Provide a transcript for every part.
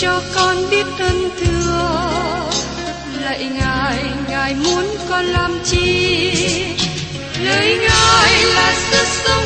cho con biết ơn thương, lạy ngài ngài muốn con làm chi? Lời ngài là sức sống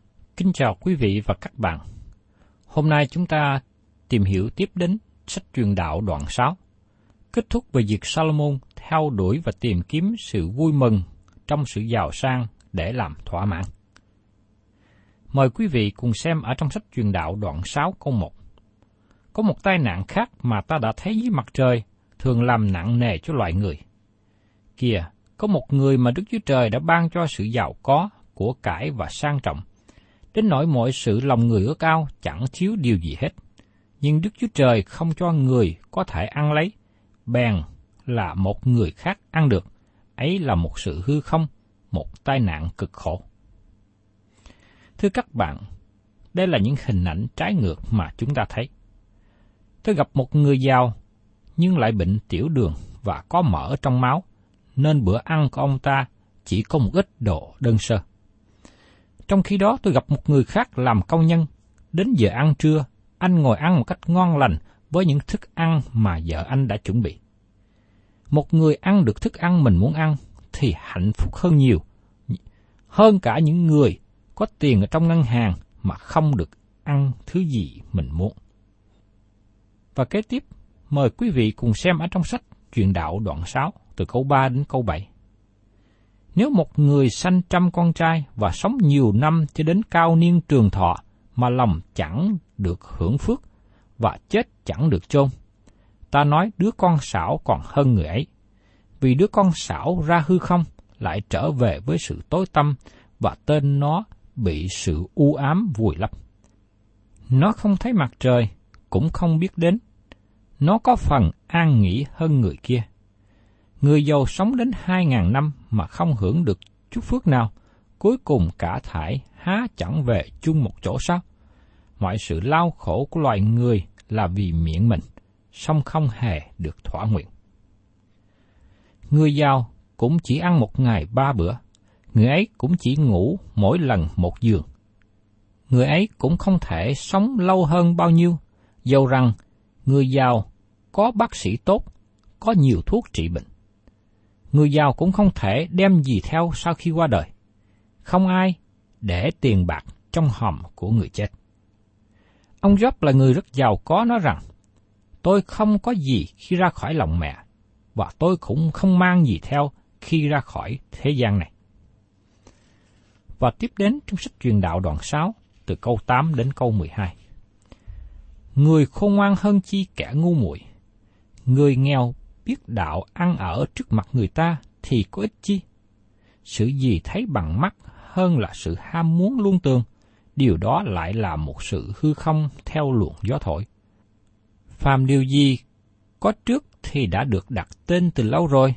Kính chào quý vị và các bạn. Hôm nay chúng ta tìm hiểu tiếp đến sách truyền đạo đoạn 6, kết thúc về việc Salomon theo đuổi và tìm kiếm sự vui mừng trong sự giàu sang để làm thỏa mãn. Mời quý vị cùng xem ở trong sách truyền đạo đoạn 6 câu 1. Có một tai nạn khác mà ta đã thấy dưới mặt trời, thường làm nặng nề cho loài người. Kìa, có một người mà Đức Chúa Trời đã ban cho sự giàu có, của cải và sang trọng, đến nỗi mọi sự lòng người ước ao chẳng thiếu điều gì hết. Nhưng Đức Chúa Trời không cho người có thể ăn lấy, bèn là một người khác ăn được, ấy là một sự hư không, một tai nạn cực khổ. Thưa các bạn, đây là những hình ảnh trái ngược mà chúng ta thấy. Tôi gặp một người giàu, nhưng lại bệnh tiểu đường và có mỡ trong máu, nên bữa ăn của ông ta chỉ có một ít đồ đơn sơ. Trong khi đó tôi gặp một người khác làm công nhân, đến giờ ăn trưa, anh ngồi ăn một cách ngon lành với những thức ăn mà vợ anh đã chuẩn bị. Một người ăn được thức ăn mình muốn ăn thì hạnh phúc hơn nhiều, hơn cả những người có tiền ở trong ngân hàng mà không được ăn thứ gì mình muốn. Và kế tiếp, mời quý vị cùng xem ở trong sách Truyền đạo đoạn 6, từ câu 3 đến câu 7. Nếu một người sanh trăm con trai và sống nhiều năm cho đến cao niên trường thọ, mà lòng chẳng được hưởng phước, và chết chẳng được chôn, ta nói đứa con xảo còn hơn người ấy. Vì đứa con xảo ra hư không, lại trở về với sự tối tâm, và tên nó bị sự u ám vùi lấp. Nó không thấy mặt trời, cũng không biết đến. Nó có phần an nghỉ hơn người kia. Người giàu sống đến hai ngàn năm mà không hưởng được chút phước nào, cuối cùng cả thải há chẳng về chung một chỗ sao? Mọi sự lao khổ của loài người là vì miệng mình, song không hề được thỏa nguyện. Người giàu cũng chỉ ăn một ngày ba bữa, người ấy cũng chỉ ngủ mỗi lần một giường. Người ấy cũng không thể sống lâu hơn bao nhiêu, dầu rằng người giàu có bác sĩ tốt, có nhiều thuốc trị bệnh. Người giàu cũng không thể đem gì theo sau khi qua đời. Không ai để tiền bạc trong hòm của người chết. Ông Job là người rất giàu có nói rằng, tôi không có gì khi ra khỏi lòng mẹ, và tôi cũng không mang gì theo khi ra khỏi thế gian này. Và tiếp đến trong sách truyền đạo đoạn 6, từ câu 8 đến câu 12. Người khôn ngoan hơn chi kẻ ngu muội. Người nghèo biết đạo ăn ở trước mặt người ta thì có ích chi? Sự gì thấy bằng mắt hơn là sự ham muốn luôn tường, điều đó lại là một sự hư không theo luồng gió thổi. Phàm điều gì có trước thì đã được đặt tên từ lâu rồi,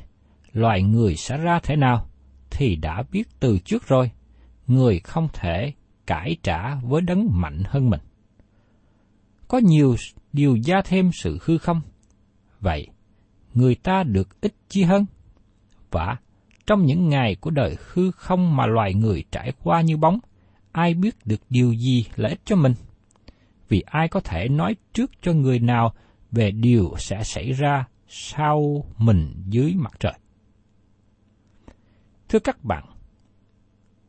loài người sẽ ra thế nào thì đã biết từ trước rồi, người không thể cải trả với đấng mạnh hơn mình. Có nhiều điều gia thêm sự hư không. Vậy, người ta được ít chi hơn. Và trong những ngày của đời hư không mà loài người trải qua như bóng, ai biết được điều gì là ích cho mình? Vì ai có thể nói trước cho người nào về điều sẽ xảy ra sau mình dưới mặt trời? Thưa các bạn,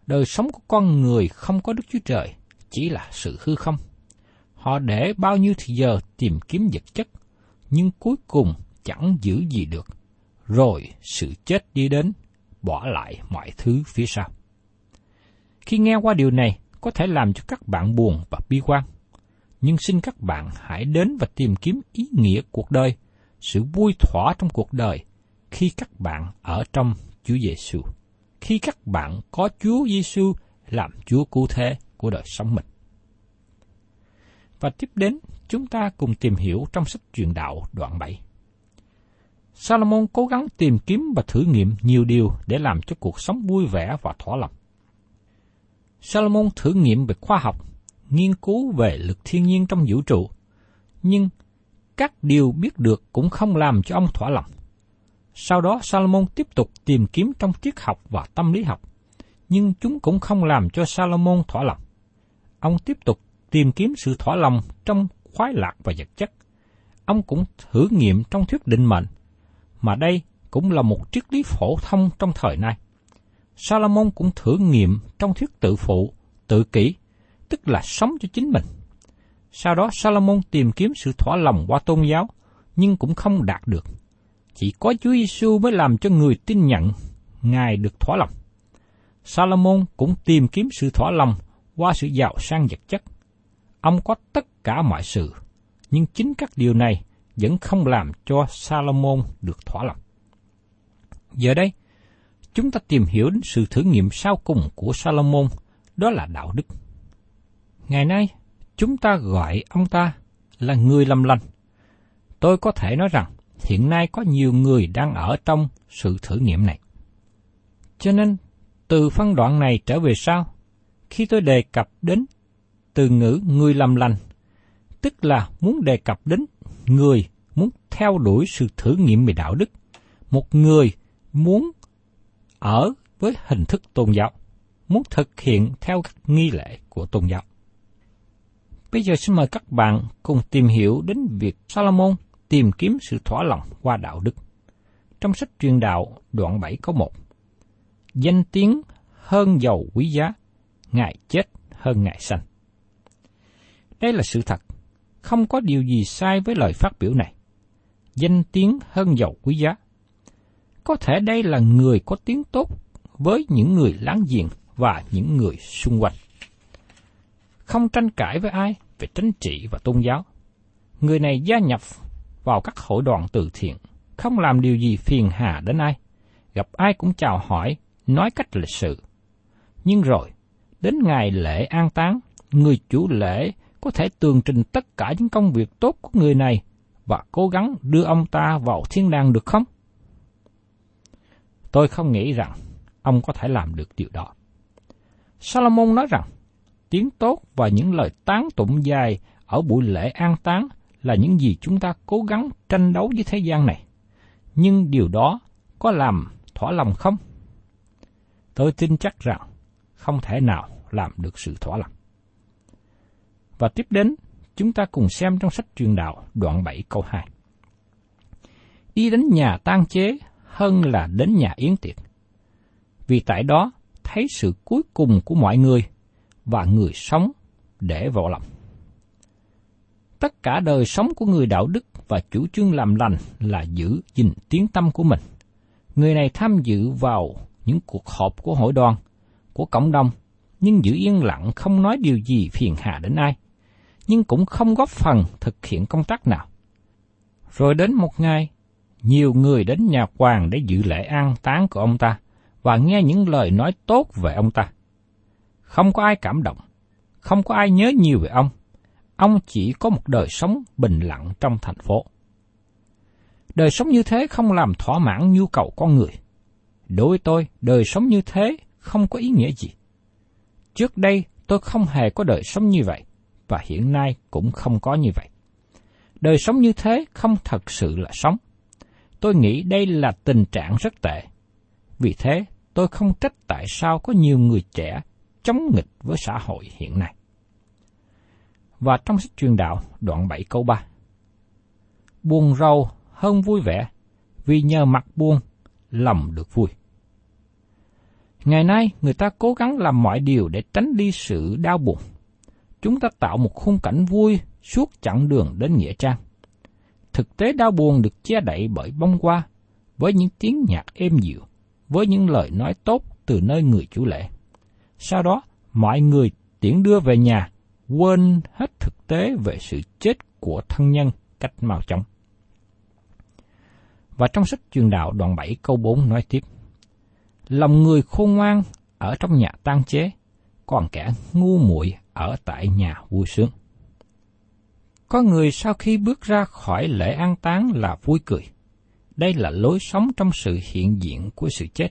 đời sống của con người không có Đức Chúa Trời chỉ là sự hư không. Họ để bao nhiêu thời giờ tìm kiếm vật chất, nhưng cuối cùng chẳng giữ gì được. Rồi sự chết đi đến, bỏ lại mọi thứ phía sau. Khi nghe qua điều này, có thể làm cho các bạn buồn và bi quan. Nhưng xin các bạn hãy đến và tìm kiếm ý nghĩa cuộc đời, sự vui thỏa trong cuộc đời khi các bạn ở trong Chúa Giêsu. Khi các bạn có Chúa Giêsu làm Chúa cứu thế của đời sống mình. Và tiếp đến, chúng ta cùng tìm hiểu trong sách truyền đạo đoạn 7. Salomon cố gắng tìm kiếm và thử nghiệm nhiều điều để làm cho cuộc sống vui vẻ và thỏa lòng. Salomon thử nghiệm về khoa học, nghiên cứu về lực thiên nhiên trong vũ trụ, nhưng các điều biết được cũng không làm cho ông thỏa lòng. Sau đó Salomon tiếp tục tìm kiếm trong triết học và tâm lý học, nhưng chúng cũng không làm cho Salomon thỏa lòng. Ông tiếp tục tìm kiếm sự thỏa lòng trong khoái lạc và vật chất. Ông cũng thử nghiệm trong thuyết định mệnh, mà đây cũng là một triết lý phổ thông trong thời nay. Salomon cũng thử nghiệm trong thuyết tự phụ, tự kỷ, tức là sống cho chính mình. Sau đó Salomon tìm kiếm sự thỏa lòng qua tôn giáo, nhưng cũng không đạt được. Chỉ có Chúa Giêsu mới làm cho người tin nhận Ngài được thỏa lòng. Salomon cũng tìm kiếm sự thỏa lòng qua sự giàu sang vật chất. Ông có tất cả mọi sự, nhưng chính các điều này vẫn không làm cho Salomon được thỏa lòng. Giờ đây, chúng ta tìm hiểu đến sự thử nghiệm sau cùng của Salomon, đó là đạo đức. Ngày nay, chúng ta gọi ông ta là người làm lành. Tôi có thể nói rằng, hiện nay có nhiều người đang ở trong sự thử nghiệm này. Cho nên, từ phân đoạn này trở về sau, khi tôi đề cập đến từ ngữ người làm lành, tức là muốn đề cập đến người muốn theo đuổi sự thử nghiệm về đạo đức, một người muốn ở với hình thức tôn giáo, muốn thực hiện theo các nghi lễ của tôn giáo. Bây giờ xin mời các bạn cùng tìm hiểu đến việc Salomon tìm kiếm sự thỏa lòng qua đạo đức. Trong sách truyền đạo đoạn 7 có 1 Danh tiếng hơn giàu quý giá, ngài chết hơn ngài sanh. Đây là sự thật, không có điều gì sai với lời phát biểu này. Danh tiếng hơn giàu quý giá. Có thể đây là người có tiếng tốt với những người láng giềng và những người xung quanh. Không tranh cãi với ai về chính trị và tôn giáo. Người này gia nhập vào các hội đoàn từ thiện, không làm điều gì phiền hà đến ai. Gặp ai cũng chào hỏi, nói cách lịch sự. Nhưng rồi, đến ngày lễ an táng, người chủ lễ có thể tường trình tất cả những công việc tốt của người này và cố gắng đưa ông ta vào thiên đàng được không? Tôi không nghĩ rằng ông có thể làm được điều đó. Salomon nói rằng, tiếng tốt và những lời tán tụng dài ở buổi lễ an táng là những gì chúng ta cố gắng tranh đấu với thế gian này. Nhưng điều đó có làm thỏa lòng không? Tôi tin chắc rằng không thể nào làm được sự thỏa lòng. Và tiếp đến, chúng ta cùng xem trong sách truyền đạo đoạn 7 câu 2. Đi đến nhà tang chế hơn là đến nhà yến tiệc. Vì tại đó thấy sự cuối cùng của mọi người và người sống để vào lòng. Tất cả đời sống của người đạo đức và chủ trương làm lành là giữ gìn tiếng tâm của mình. Người này tham dự vào những cuộc họp của hội đoàn, của cộng đồng, nhưng giữ yên lặng không nói điều gì phiền hà đến ai, nhưng cũng không góp phần thực hiện công tác nào. Rồi đến một ngày, nhiều người đến nhà hoàng để dự lễ an táng của ông ta và nghe những lời nói tốt về ông ta. Không có ai cảm động, không có ai nhớ nhiều về ông. Ông chỉ có một đời sống bình lặng trong thành phố. Đời sống như thế không làm thỏa mãn nhu cầu con người. Đối với tôi, đời sống như thế không có ý nghĩa gì. Trước đây tôi không hề có đời sống như vậy, và hiện nay cũng không có như vậy. Đời sống như thế không thật sự là sống. Tôi nghĩ đây là tình trạng rất tệ. Vì thế, tôi không trách tại sao có nhiều người trẻ chống nghịch với xã hội hiện nay. Và trong sách truyền đạo, đoạn 7 câu 3. Buồn rầu hơn vui vẻ, vì nhờ mặt buông, lòng được vui. Ngày nay, người ta cố gắng làm mọi điều để tránh đi sự đau buồn. Chúng ta tạo một khung cảnh vui suốt chặng đường đến Nghĩa Trang. Thực tế đau buồn được che đậy bởi bông hoa, với những tiếng nhạc êm dịu, với những lời nói tốt từ nơi người chủ lễ. Sau đó, mọi người tiễn đưa về nhà, quên hết thực tế về sự chết của thân nhân cách mau chóng. Và trong sách truyền đạo đoạn 7 câu 4 nói tiếp, Lòng người khôn ngoan ở trong nhà tan chế, còn kẻ ngu muội ở tại nhà vui sướng. Có người sau khi bước ra khỏi lễ an táng là vui cười. Đây là lối sống trong sự hiện diện của sự chết.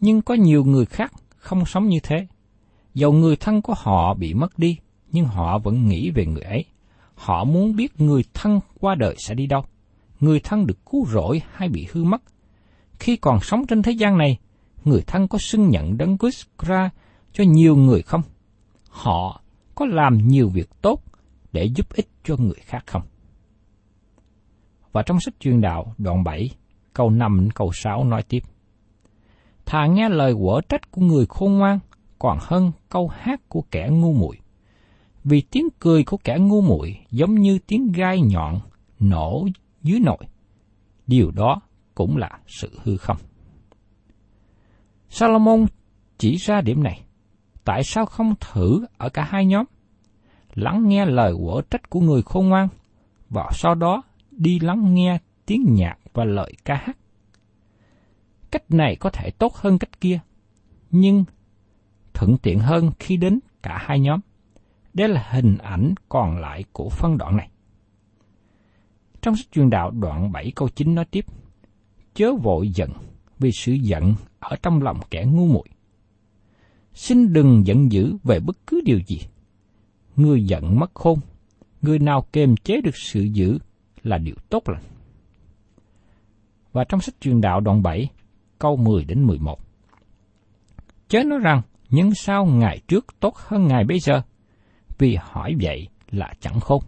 Nhưng có nhiều người khác không sống như thế. Dầu người thân của họ bị mất đi, nhưng họ vẫn nghĩ về người ấy. Họ muốn biết người thân qua đời sẽ đi đâu. Người thân được cứu rỗi hay bị hư mất. Khi còn sống trên thế gian này, người thân có xưng nhận đấng Christ ra cho nhiều người không? Họ có làm nhiều việc tốt để giúp ích cho người khác không? Và trong sách truyền đạo đoạn 7, câu 5 đến câu 6 nói tiếp. Thà nghe lời quở trách của người khôn ngoan còn hơn câu hát của kẻ ngu muội. Vì tiếng cười của kẻ ngu muội giống như tiếng gai nhọn nổ dưới nội Điều đó cũng là sự hư không. Salomon chỉ ra điểm này. Tại sao không thử ở cả hai nhóm? Lắng nghe lời quở trách của người khôn ngoan, và sau đó đi lắng nghe tiếng nhạc và lời ca hát. Cách này có thể tốt hơn cách kia, nhưng thuận tiện hơn khi đến cả hai nhóm. Đây là hình ảnh còn lại của phân đoạn này. Trong sách truyền đạo đoạn 7 câu 9 nói tiếp, Chớ vội giận vì sự giận ở trong lòng kẻ ngu muội. Xin đừng giận dữ về bất cứ điều gì. Người giận mất khôn, người nào kềm chế được sự dữ là điều tốt lành. Và trong sách truyền đạo đoạn 7, câu 10 đến 11. Chớ nói rằng, nhưng sao ngày trước tốt hơn ngày bây giờ? Vì hỏi vậy là chẳng khôn.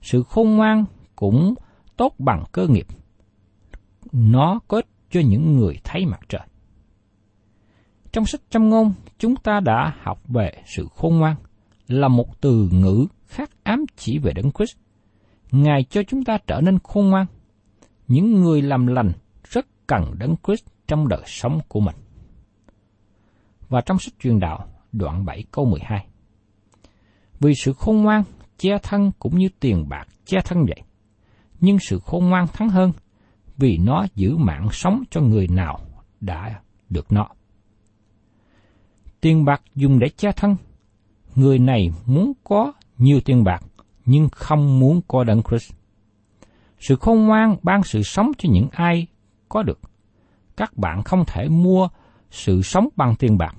Sự khôn ngoan cũng tốt bằng cơ nghiệp. Nó có cho những người thấy mặt trời. Trong sách châm ngôn, chúng ta đã học về sự khôn ngoan, là một từ ngữ khác ám chỉ về Đấng Christ. Ngài cho chúng ta trở nên khôn ngoan. Những người làm lành rất cần Đấng Christ trong đời sống của mình. Và trong sách truyền đạo, đoạn 7 câu 12. Vì sự khôn ngoan, che thân cũng như tiền bạc che thân vậy. Nhưng sự khôn ngoan thắng hơn, vì nó giữ mạng sống cho người nào đã được nó. Tiền bạc dùng để che thân. Người này muốn có nhiều tiền bạc, nhưng không muốn có đấng Christ. Sự khôn ngoan ban sự sống cho những ai có được. Các bạn không thể mua sự sống bằng tiền bạc.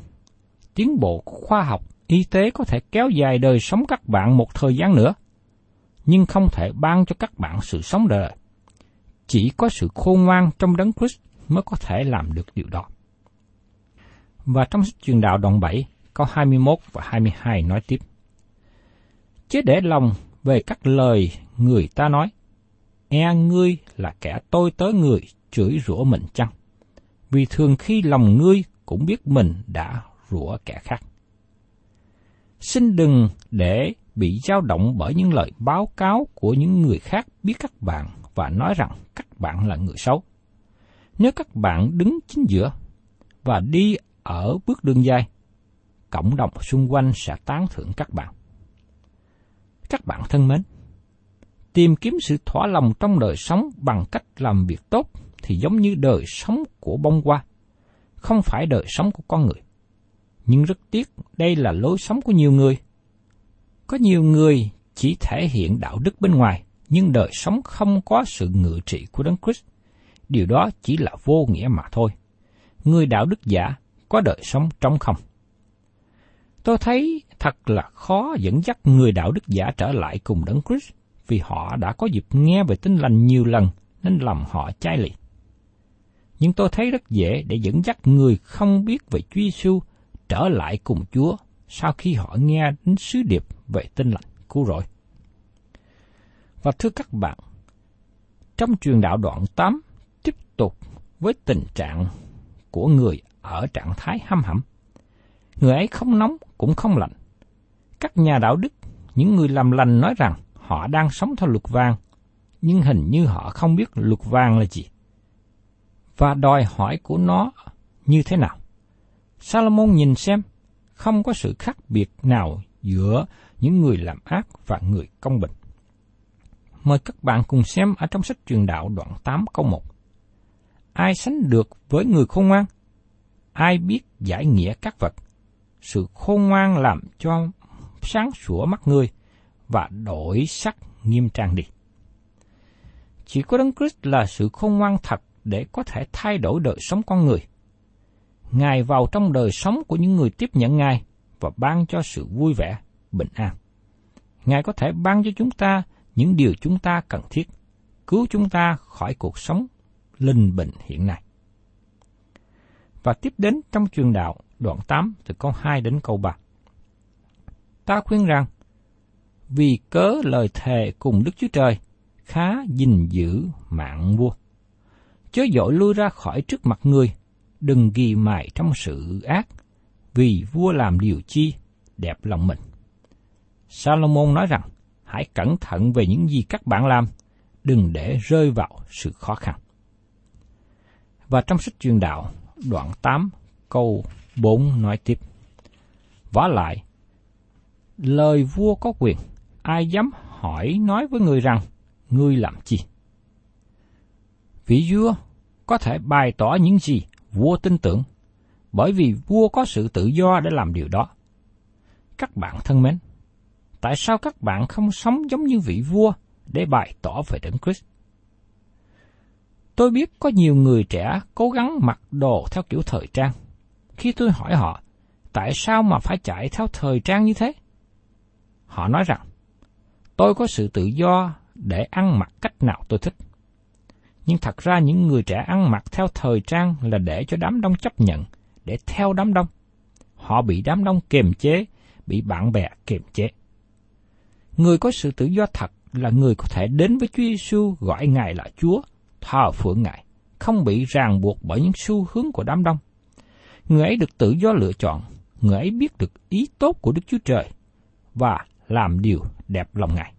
Tiến bộ khoa học, y tế có thể kéo dài đời sống các bạn một thời gian nữa, nhưng không thể ban cho các bạn sự sống đời. Chỉ có sự khôn ngoan trong đấng Christ mới có thể làm được điều đó. Và trong sách truyền đạo đoạn 7, câu 21 và 22 nói tiếp. Chứ để lòng về các lời người ta nói, e ngươi là kẻ tôi tớ người chửi rủa mình chăng? Vì thường khi lòng ngươi cũng biết mình đã rủa kẻ khác. Xin đừng để bị dao động bởi những lời báo cáo của những người khác biết các bạn và nói rằng các bạn là người xấu. Nếu các bạn đứng chính giữa và đi ở bước đường dài, cộng đồng xung quanh sẽ tán thưởng các bạn. Các bạn thân mến, tìm kiếm sự thỏa lòng trong đời sống bằng cách làm việc tốt thì giống như đời sống của bông hoa, không phải đời sống của con người. Nhưng rất tiếc, đây là lối sống của nhiều người. Có nhiều người chỉ thể hiện đạo đức bên ngoài, nhưng đời sống không có sự ngự trị của Đấng Christ. Điều đó chỉ là vô nghĩa mà thôi. Người đạo đức giả có đời sống trống không. Tôi thấy thật là khó dẫn dắt người đạo đức giả trở lại cùng Đấng Christ vì họ đã có dịp nghe về tin lành nhiều lần nên lòng họ chai lì. Nhưng tôi thấy rất dễ để dẫn dắt người không biết về Chúa Giêsu trở lại cùng Chúa sau khi họ nghe đến sứ điệp về tin lành cứu rỗi. Và thưa các bạn, trong truyền đạo đoạn 8 tiếp tục với tình trạng của người ở trạng thái hăm hẩm. Người ấy không nóng cũng không lạnh. Các nhà đạo đức, những người làm lành nói rằng họ đang sống theo luật vàng, nhưng hình như họ không biết luật vàng là gì. Và đòi hỏi của nó như thế nào. Salomon nhìn xem, không có sự khác biệt nào giữa những người làm ác và người công bình. Mời các bạn cùng xem ở trong sách truyền đạo đoạn 8 câu 1. Ai sánh được với người khôn ngoan? Ai biết giải nghĩa các vật? Sự khôn ngoan làm cho sáng sủa mắt người và đổi sắc nghiêm trang đi. Chỉ có Đấng Christ là sự khôn ngoan thật để có thể thay đổi đời sống con người. Ngài vào trong đời sống của những người tiếp nhận Ngài và ban cho sự vui vẻ, bình an. Ngài có thể ban cho chúng ta những điều chúng ta cần thiết, cứu chúng ta khỏi cuộc sống linh bình hiện nay. Và tiếp đến trong truyền đạo đoạn 8 từ câu 2 đến câu 3. Ta khuyên rằng, vì cớ lời thề cùng Đức Chúa Trời, khá gìn giữ mạng vua. Chớ dội lui ra khỏi trước mặt người, đừng ghi mài trong sự ác, vì vua làm điều chi đẹp lòng mình. Salomon nói rằng, hãy cẩn thận về những gì các bạn làm, đừng để rơi vào sự khó khăn. Và trong sách truyền đạo, đoạn 8, câu 4 nói tiếp. Vả lại, lời vua có quyền, ai dám hỏi nói với người rằng, ngươi làm chi? Vị vua có thể bày tỏ những gì vua tin tưởng, bởi vì vua có sự tự do để làm điều đó. Các bạn thân mến, tại sao các bạn không sống giống như vị vua để bày tỏ về Đấng Christ? Tôi biết có nhiều người trẻ cố gắng mặc đồ theo kiểu thời trang. Khi tôi hỏi họ, tại sao mà phải chạy theo thời trang như thế? Họ nói rằng, tôi có sự tự do để ăn mặc cách nào tôi thích. Nhưng thật ra những người trẻ ăn mặc theo thời trang là để cho đám đông chấp nhận, để theo đám đông. Họ bị đám đông kiềm chế, bị bạn bè kiềm chế. Người có sự tự do thật là người có thể đến với Chúa Giêsu gọi Ngài là Chúa, thờ phượng Ngài, không bị ràng buộc bởi những xu hướng của đám đông. Người ấy được tự do lựa chọn, người ấy biết được ý tốt của Đức Chúa Trời và làm điều đẹp lòng Ngài.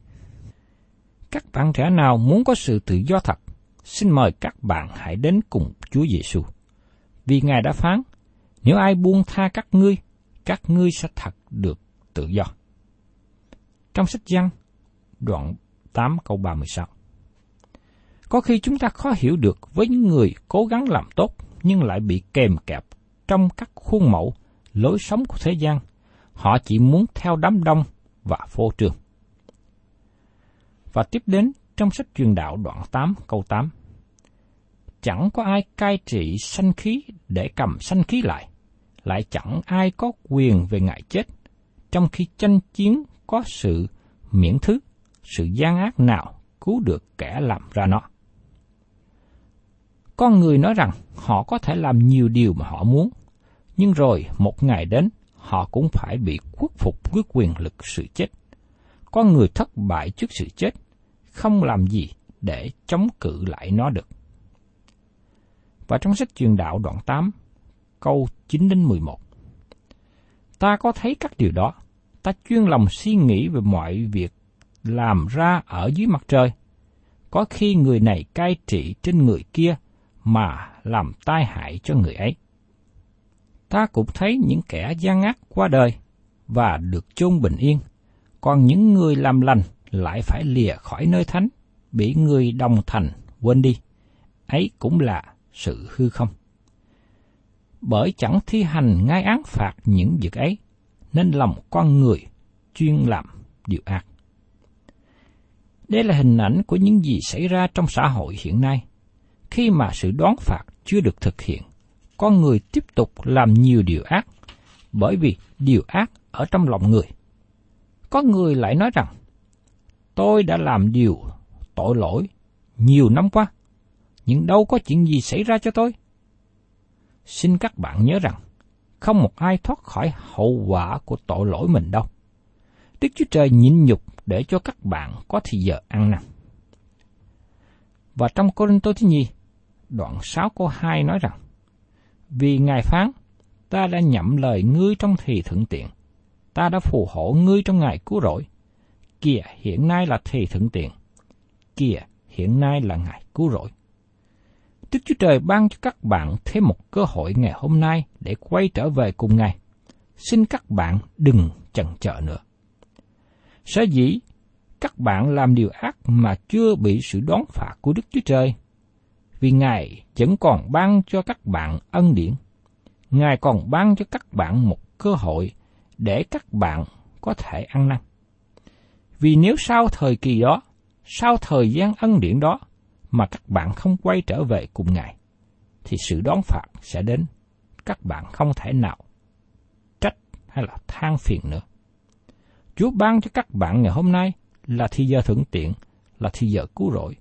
Các bạn trẻ nào muốn có sự tự do thật, xin mời các bạn hãy đến cùng Chúa Giêsu. Vì Ngài đã phán, nếu ai buông tha các ngươi, các ngươi sẽ thật được tự do. Trong sách Giăng, đoạn 8 câu 36. Có khi chúng ta khó hiểu được với những người cố gắng làm tốt nhưng lại bị kèm kẹp trong các khuôn mẫu, lối sống của thế gian. Họ chỉ muốn theo đám đông và phô trương. Và tiếp đến trong sách truyền đạo đoạn 8 câu 8. Chẳng có ai cai trị sanh khí để cầm sanh khí lại, lại chẳng ai có quyền về ngại chết, trong khi tranh chiến có sự miễn thứ, sự gian ác nào cứu được kẻ làm ra nó. Con người nói rằng họ có thể làm nhiều điều mà họ muốn, nhưng rồi một ngày đến họ cũng phải bị khuất phục với quyền lực sự chết. Con người thất bại trước sự chết, không làm gì để chống cự lại nó được. Và trong sách truyền đạo đoạn 8, câu 9 đến 11. Ta có thấy các điều đó, ta chuyên lòng suy nghĩ về mọi việc làm ra ở dưới mặt trời. Có khi người này cai trị trên người kia mà làm tai hại cho người ấy. ta cũng thấy những kẻ gian ác qua đời và được chôn bình yên, còn những người làm lành lại phải lìa khỏi nơi thánh, bị người đồng thành quên đi. Ấy cũng là sự hư không. Bởi chẳng thi hành ngay án phạt những việc ấy, nên lòng con người chuyên làm điều ác. Đây là hình ảnh của những gì xảy ra trong xã hội hiện nay. Khi mà sự đoán phạt chưa được thực hiện, con người tiếp tục làm nhiều điều ác, bởi vì điều ác ở trong lòng người. Có người lại nói rằng, tôi đã làm điều tội lỗi nhiều năm qua, nhưng đâu có chuyện gì xảy ra cho tôi. Xin các bạn nhớ rằng, không một ai thoát khỏi hậu quả của tội lỗi mình đâu. Đức Chúa Trời nhịn nhục để cho các bạn có thì giờ ăn năn. Và trong Cô Rinh Tô Thứ Nhi, đoạn 6 câu 2 nói rằng, Vì Ngài phán, ta đã nhậm lời ngươi trong thì thượng tiện, ta đã phù hộ ngươi trong ngày cứu rỗi. Kìa, hiện nay là thì thượng tiện. Kìa, hiện nay là ngày cứu rỗi. Đức Chúa Trời ban cho các bạn thêm một cơ hội ngày hôm nay để quay trở về cùng Ngài. Xin các bạn đừng chần chờ nữa. Sở dĩ các bạn làm điều ác mà chưa bị sự đón phạt của Đức Chúa Trời, vì Ngài vẫn còn ban cho các bạn ân điển. Ngài còn ban cho các bạn một cơ hội để các bạn có thể ăn năn. Vì nếu sau thời kỳ đó, sau thời gian ân điển đó, mà các bạn không quay trở về cùng Ngài, thì sự đón phạt sẽ đến. Các bạn không thể nào trách hay là than phiền nữa. Chúa ban cho các bạn ngày hôm nay là thi giờ thuận tiện, là thi giờ cứu rỗi.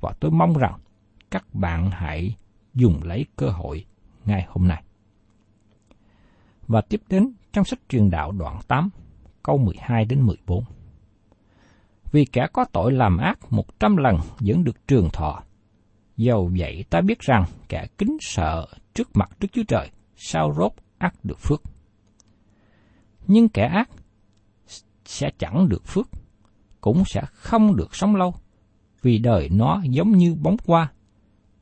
Và tôi mong rằng các bạn hãy dùng lấy cơ hội ngay hôm nay. Và tiếp đến trong sách truyền đạo đoạn 8, câu 12 đến 14. Vì kẻ có tội làm ác một trăm lần vẫn được trường thọ. Dầu vậy ta biết rằng kẻ kính sợ trước mặt Đức Chúa Trời sao rốt ác được phước. Nhưng kẻ ác sẽ chẳng được phước, cũng sẽ không được sống lâu, vì đời nó giống như bóng qua,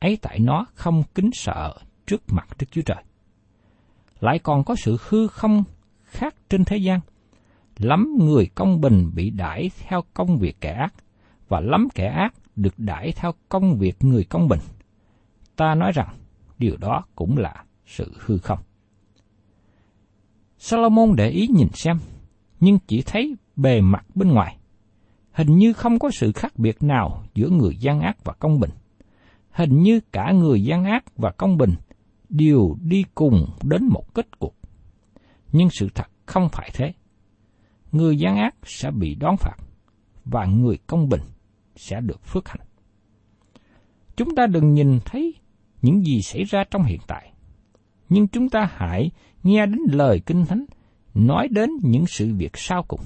ấy tại nó không kính sợ trước mặt Đức Chúa Trời. Lại còn có sự hư không khác trên thế gian, lắm người công bình bị đãi theo công việc kẻ ác, và lắm kẻ ác được đãi theo công việc người công bình. Ta nói rằng, điều đó cũng là sự hư không. Salomon để ý nhìn xem, nhưng chỉ thấy bề mặt bên ngoài. Hình như không có sự khác biệt nào giữa người gian ác và công bình. Hình như cả người gian ác và công bình đều đi cùng đến một kết cục. Nhưng sự thật không phải thế. Người gian ác sẽ bị đón phạt, và người công bình sẽ được phước hạnh. Chúng ta đừng nhìn thấy những gì xảy ra trong hiện tại, nhưng chúng ta hãy nghe đến lời Kinh Thánh nói đến những sự việc sau cùng.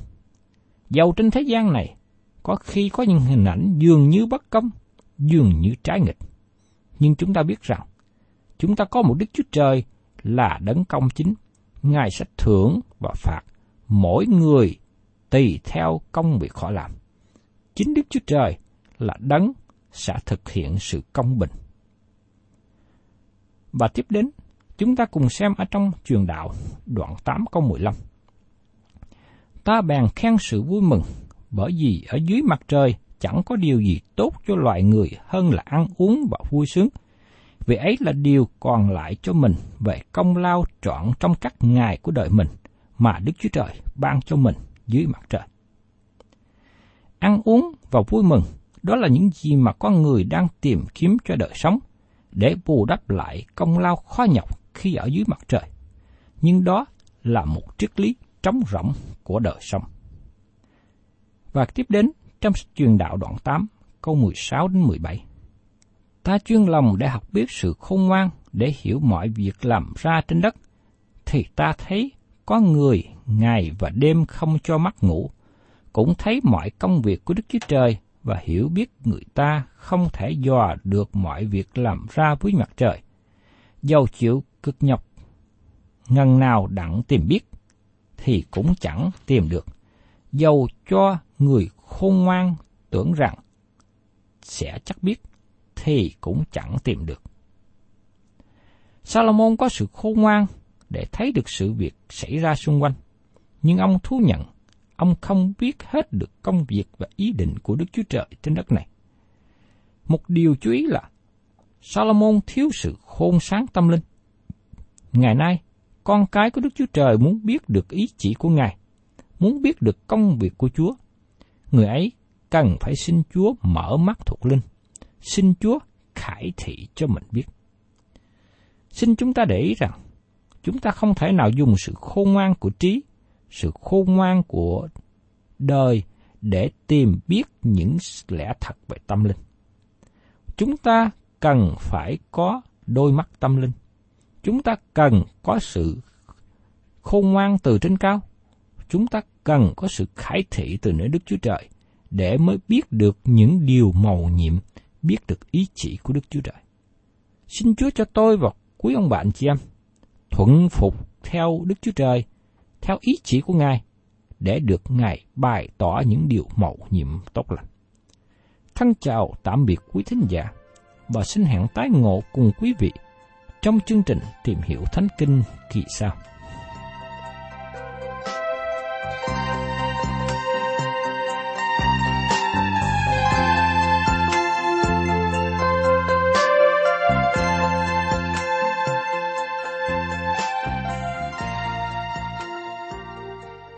Dầu trên thế gian này, có khi có những hình ảnh dường như bất công, dường như trái nghịch. Nhưng chúng ta biết rằng, chúng ta có một Đức Chúa Trời là đấng công chính. Ngài sẽ thưởng và phạt mỗi người tùy theo công việc họ làm. Chính Đức Chúa Trời là đấng sẽ thực hiện sự công bình. Và tiếp đến, chúng ta cùng xem ở trong truyền đạo đoạn 8 câu 15 ta bèn khen sự vui mừng, bởi vì ở dưới mặt trời chẳng có điều gì tốt cho loài người hơn là ăn uống và vui sướng. Vì ấy là điều còn lại cho mình về công lao trọn trong các ngày của đời mình mà Đức Chúa Trời ban cho mình dưới mặt trời. Ăn uống và vui mừng, đó là những gì mà con người đang tìm kiếm cho đời sống, để bù đắp lại công lao khó nhọc khi ở dưới mặt trời. Nhưng đó là một triết lý trống rỗng của đời sống. Và tiếp đến trong truyền đạo đoạn 8, câu 16 đến 17. Ta chuyên lòng để học biết sự khôn ngoan để hiểu mọi việc làm ra trên đất, thì ta thấy có người ngày và đêm không cho mắt ngủ, cũng thấy mọi công việc của Đức Chúa Trời và hiểu biết người ta không thể dò được mọi việc làm ra với mặt trời. Dầu chịu cực nhọc, ngần nào đặng tìm biết, thì cũng chẳng tìm được. Dầu cho người khôn ngoan tưởng rằng sẽ chắc biết, thì cũng chẳng tìm được. Salomon có sự khôn ngoan để thấy được sự việc xảy ra xung quanh. Nhưng ông thú nhận, ông không biết hết được công việc và ý định của Đức Chúa Trời trên đất này. Một điều chú ý là, Salomon thiếu sự khôn sáng tâm linh. Ngày nay, con cái của Đức Chúa Trời muốn biết được ý chỉ của Ngài, muốn biết được công việc của Chúa. Người ấy cần phải xin Chúa mở mắt thuộc linh, xin Chúa khải thị cho mình biết. Xin chúng ta để ý rằng, chúng ta không thể nào dùng sự khôn ngoan của trí, sự khôn ngoan của đời để tìm biết những lẽ thật về tâm linh. Chúng ta cần phải có đôi mắt tâm linh. Chúng ta cần có sự khôn ngoan từ trên cao. Chúng ta cần có sự khải thị từ nơi Đức Chúa Trời để mới biết được những điều màu nhiệm, biết được ý chỉ của Đức Chúa Trời. Xin Chúa cho tôi và quý ông bạn chị em thuận phục theo Đức Chúa Trời, theo ý chỉ của Ngài, để được Ngài bày tỏ những điều màu nhiệm tốt lành. Thân chào tạm biệt quý thính giả và xin hẹn tái ngộ cùng quý vị trong chương trình tìm hiểu Thánh Kinh kỳ sau.